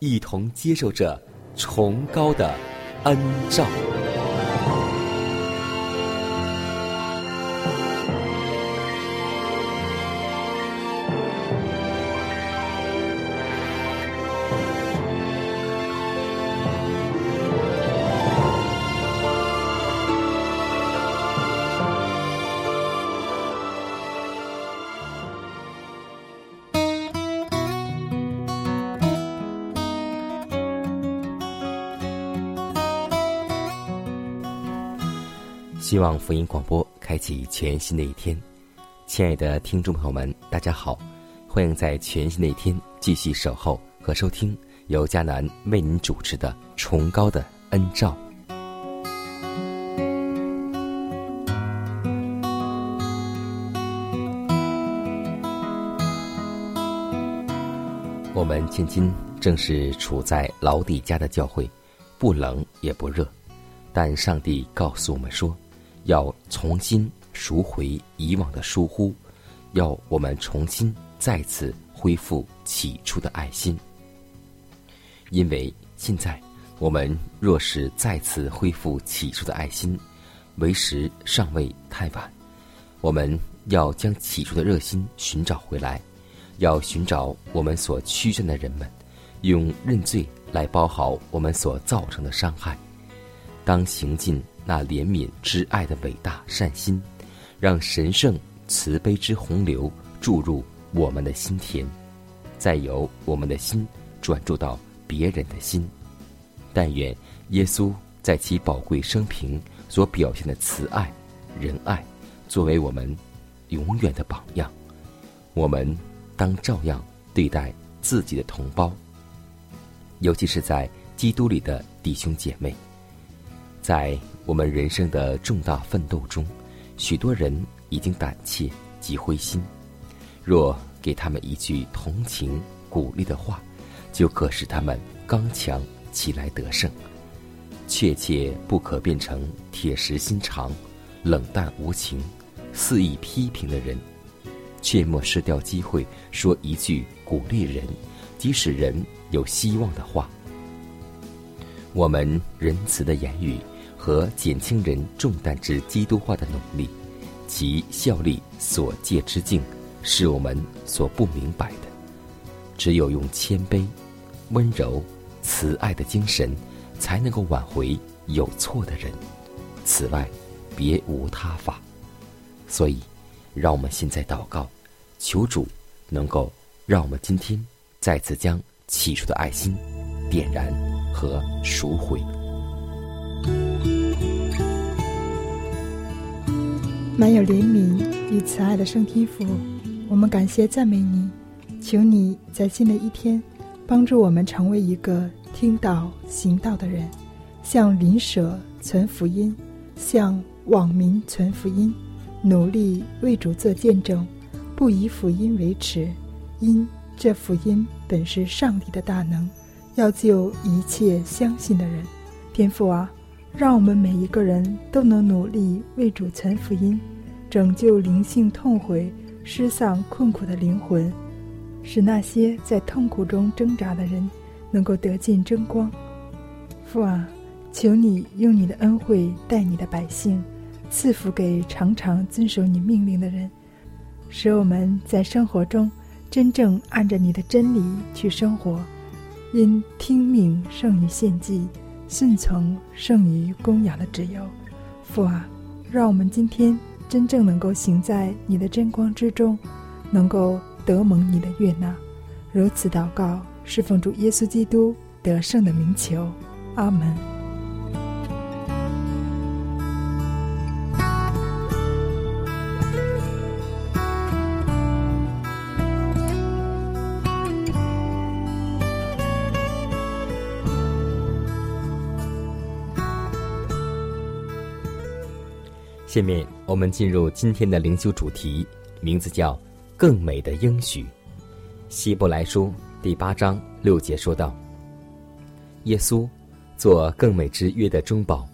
一同接受着崇高的恩照。希望福音广播开启全新的一天，亲爱的听众朋友们，大家好，欢迎在全新的一天继续守候和收听由迦南为您主持的《崇高的恩照》。我们现今正是处在老底家的教会，不冷也不热，但上帝告诉我们说。要重新赎回以往的疏忽，要我们重新再次恢复起初的爱心。因为现在我们若是再次恢复起初的爱心，为时尚未太晚。我们要将起初的热心寻找回来，要寻找我们所驱散的人们，用认罪来包好我们所造成的伤害。当行进。那怜悯之爱的伟大善心，让神圣慈悲之洪流注入我们的心田，再由我们的心转注到别人的心。但愿耶稣在其宝贵生平所表现的慈爱、仁爱，作为我们永远的榜样。我们当照样对待自己的同胞，尤其是在基督里的弟兄姐妹，在。我们人生的重大奋斗中，许多人已经胆怯及灰心。若给他们一句同情、鼓励的话，就可使他们刚强起来得胜。切切不可变成铁石心肠、冷淡无情、肆意批评的人。切莫失掉机会，说一句鼓励人、即使人有希望的话。我们仁慈的言语。和减轻人重担之基督化的努力，其效力所借之境，是我们所不明白的。只有用谦卑、温柔、慈爱的精神，才能够挽回有错的人。此外，别无他法。所以，让我们现在祷告，求主能够让我们今天再次将起初的爱心点燃和赎回。满有怜悯与慈爱的圣天父，我们感谢赞美你，求你在新的一天帮助我们成为一个听道行道的人，向邻舍传福音，向网民传福音，努力为主做见证，不以福音为耻，因这福音本是上帝的大能，要救一切相信的人。天父啊！让我们每一个人都能努力为主传福音，拯救灵性痛悔、失丧困苦的灵魂，使那些在痛苦中挣扎的人能够得见真光。父啊，求你用你的恩惠待你的百姓，赐福给常常遵守你命令的人，使我们在生活中真正按着你的真理去生活。因听命胜于献祭，顺从胜于供养的旨由。父啊，让我们今天真正能够行在你的真光之中，能够得蒙你的悦纳。如此祷告，是奉主耶稣基督得胜的名求。阿门。下面我们进入今天的灵修主题，名字叫“更美的应许”。希伯来书第八章六节说道：“耶稣做更美之约的中保，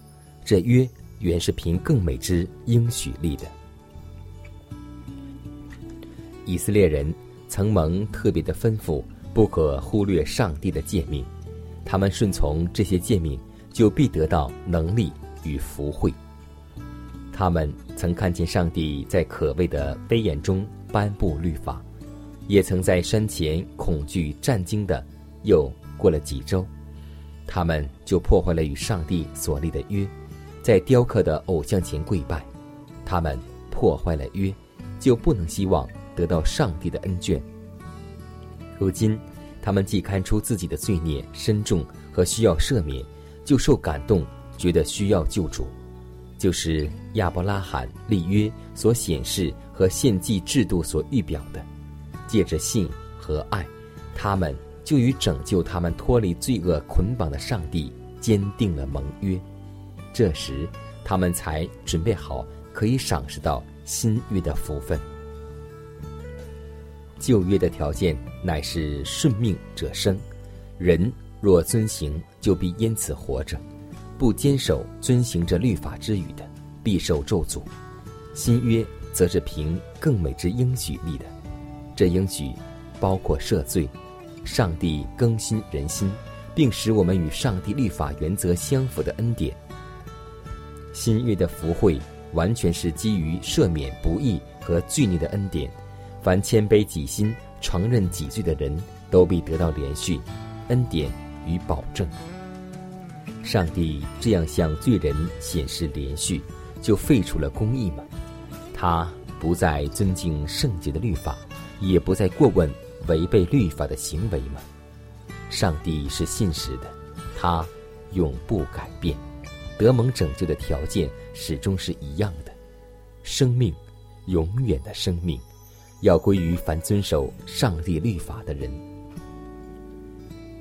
这约原是凭更美之应许立的。”以色列人曾蒙特别的吩咐，不可忽略上帝的诫命，他们顺从这些诫命，就必得到能力与福惠。他们曾看见上帝在可畏的威严中颁布律法，也曾在山前恐惧战惊的。又过了几周，他们就破坏了与上帝所立的约，在雕刻的偶像前跪拜。他们破坏了约，就不能希望得到上帝的恩眷。如今，他们既看出自己的罪孽深重和需要赦免，就受感动，觉得需要救主。就是亚伯拉罕立约所显示和献祭制度所预表的，借着信和爱，他们就与拯救他们脱离罪恶捆绑的上帝坚定了盟约。这时，他们才准备好可以赏识到新约的福分。旧约的条件乃是顺命者生，人若遵行，就必因此活着。不坚守遵行着律法之语的，必受咒诅；新约则是凭更美之应许立的。这应许包括赦罪，上帝更新人心，并使我们与上帝律法原则相符的恩典。新约的福惠完全是基于赦免不义和罪孽的恩典。凡谦卑己心、承认己罪的人，都必得到连续恩典与保证。上帝这样向罪人显示连续，就废除了公义吗？他不再尊敬圣洁的律法，也不再过问违背律法的行为吗？上帝是信实的，他永不改变，得蒙拯救的条件始终是一样的，生命，永远的生命，要归于凡遵守上帝律法的人，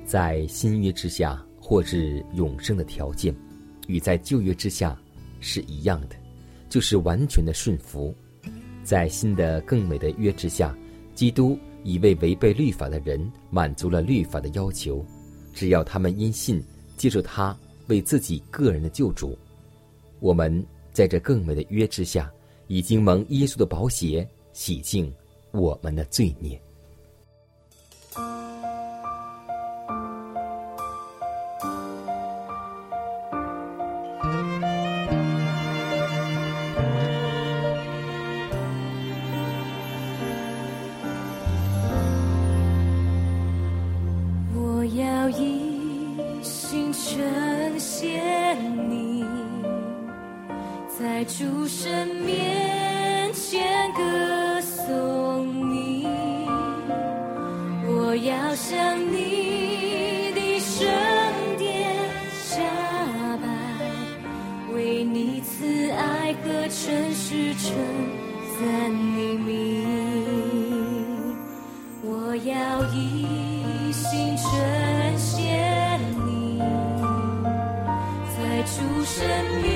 在新约之下。或是永生的条件，与在旧约之下是一样的，就是完全的顺服。在新的更美的约之下，基督已为违背律法的人满足了律法的要求。只要他们因信接受他为自己个人的救主，我们在这更美的约之下，已经蒙耶稣的宝血洗净我们的罪孽。在主神面前歌颂你，我要向你的圣殿下拜，为你慈爱和诚实称赞你名，我要一心诚献你，在主神面。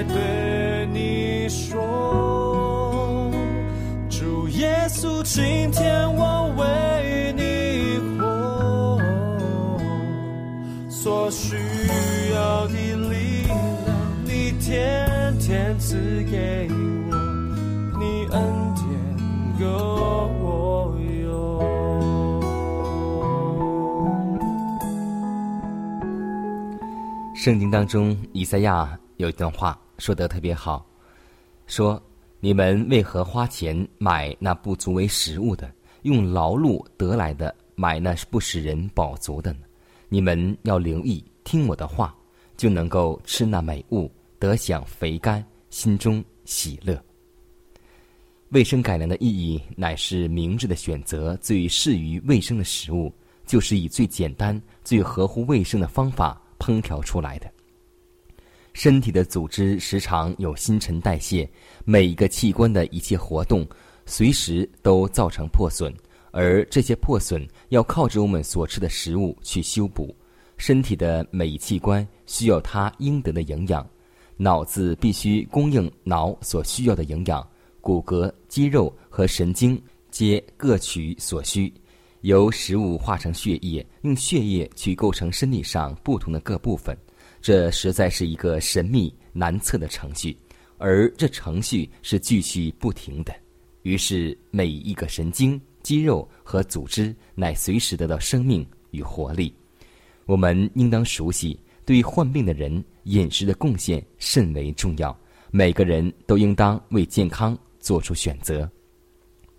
来对你说，主耶稣，今天我为你活，所需要的力量，你天天赐给我，你恩典够我用。圣经当中，以赛亚有一段话说得特别好，说：“你们为何花钱买那不足为食物的，用劳碌得来的买那不使人饱足的呢？你们要留意听我的话，就能够吃那美物，得享肥甘，心中喜乐。”卫生改良的意义乃是明智的选择最适于卫生的食物，就是以最简单、最合乎卫生的方法烹调出来的。身体的组织时常有新陈代谢，每一个器官的一切活动，随时都造成破损，而这些破损要靠着我们所吃的食物去修补。身体的每一器官需要它应得的营养，脑子必须供应脑所需要的营养，骨骼、肌肉和神经皆各取所需，由食物化成血液，用血液去构成身体上不同的各部分。这实在是一个神秘难测的程序，而这程序是继续不停的。于是，每一个神经、肌肉和组织乃随时得到生命与活力。我们应当熟悉，对患病的人饮食的贡献甚为重要。每个人都应当为健康做出选择。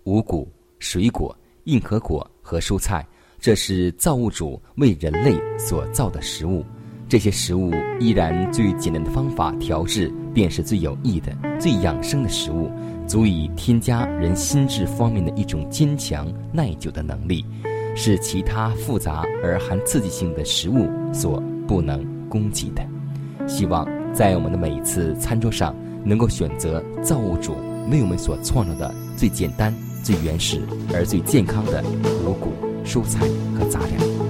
五谷、水果、硬壳果和蔬菜，这是造物主为人类所造的食物。这些食物依然最简单的方法调制，便是最有益的、最养生的食物，足以添加人心智方面的一种坚强耐久的能力，是其他复杂而含刺激性的食物所不能供给的。希望在我们的每一次餐桌上，能够选择造物主为我们所创造的最简单、最原始而最健康的五谷、蔬菜和杂粮。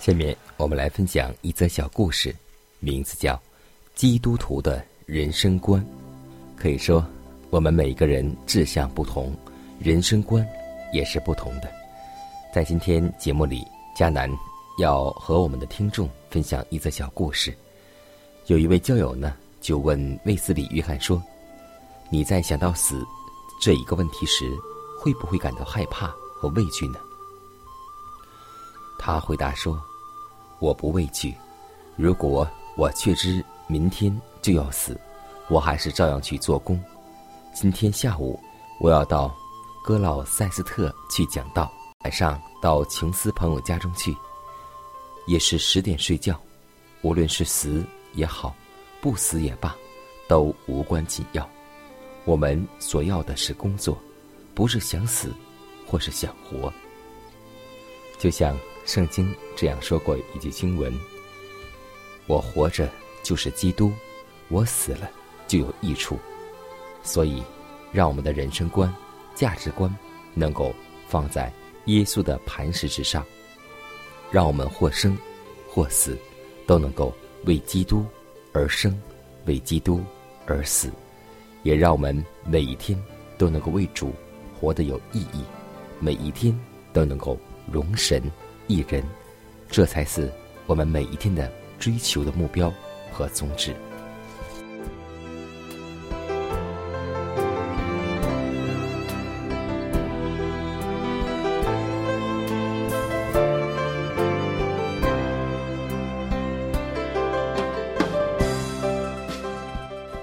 下面我们来分享一则小故事，名字叫《基督徒的人生观》。可以说，我们每个人志向不同，人生观也是不同的。在今天节目里，迦南要和我们的听众分享一则小故事。有一位教友呢，就问卫斯理约翰说：“你在想到死这一个问题时，会不会感到害怕和畏惧呢？”他回答说：“我不畏惧。如果我确知明天就要死，我还是照样去做工。今天下午我要到哥老塞斯特去讲道，晚上到琼斯朋友家中去。也是十点睡觉。无论是死也好，不死也罢，都无关紧要。我们所要的是工作，不是想死，或是想活。就像圣经这样说过一句经文：“我活着就是基督，我死了就有益处。”所以，让我们的人生观、价值观能够放在耶稣的磐石之上，让我们或生或死，都能够为基督而生，为基督而死，也让我们每一天都能够为主活得有意义，每一天都能够容神一人，这才是我们每一天的追求的目标和宗旨。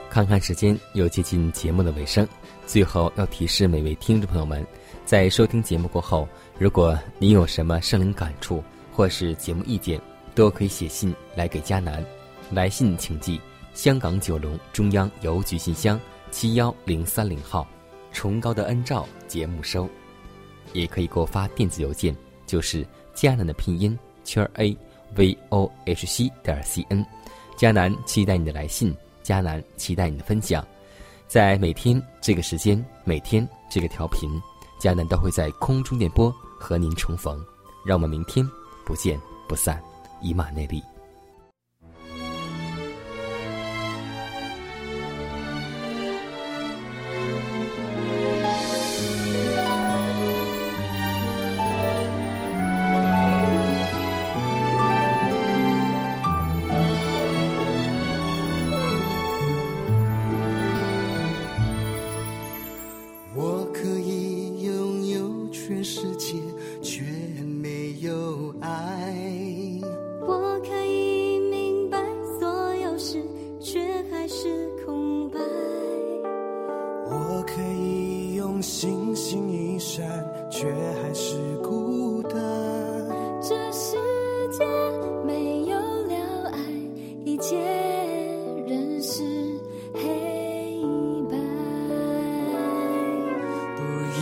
看看时间，又接近节目的尾声。最后要提示每位听众朋友们，在收听节目过后，如果你有什么圣灵感触或是节目意见，都可以写信来给迦南。来信请寄香港九龙中央邮局信箱七幺零三零号，崇高的恩照节目收。也可以给我发电子邮件，就是迦南的拼音圈 a v o h c 点 c n。迦南期待你的来信。迦南期待你的分享，在每天这个时间，每天这个调频，佳楠都会在空中电波和您重逢。让我们明天不见不散，以马内利。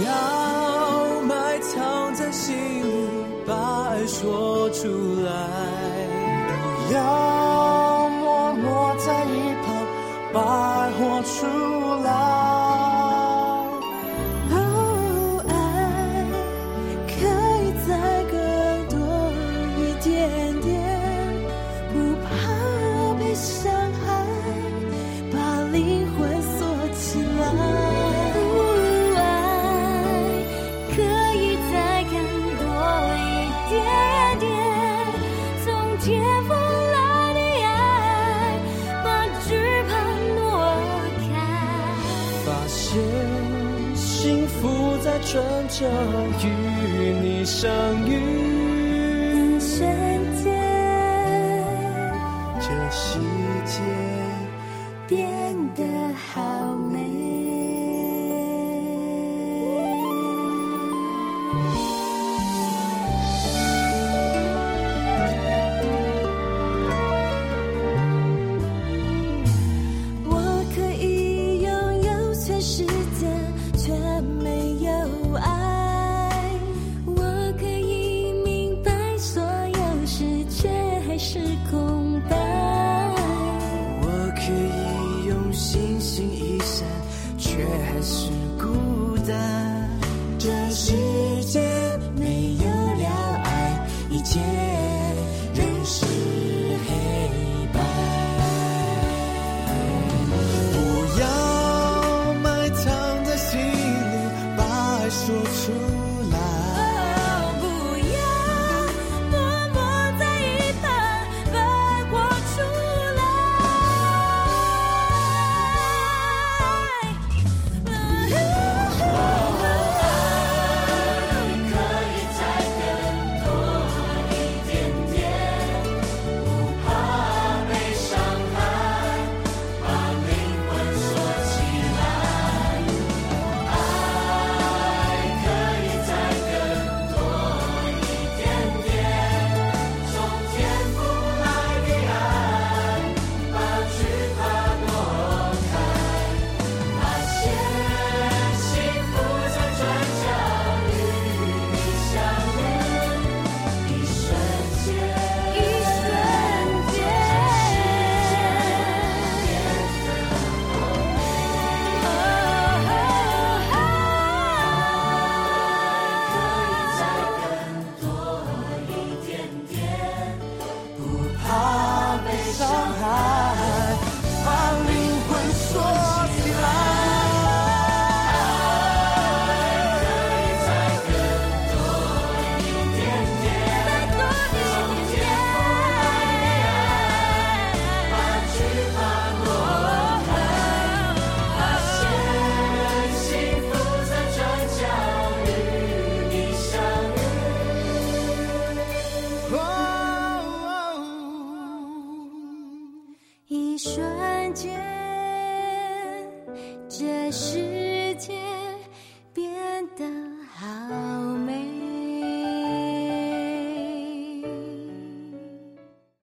要埋藏在心里，把爱说出来，不要默默在一旁，把爱活出来。与你相遇，瞬间，这世界变得好美。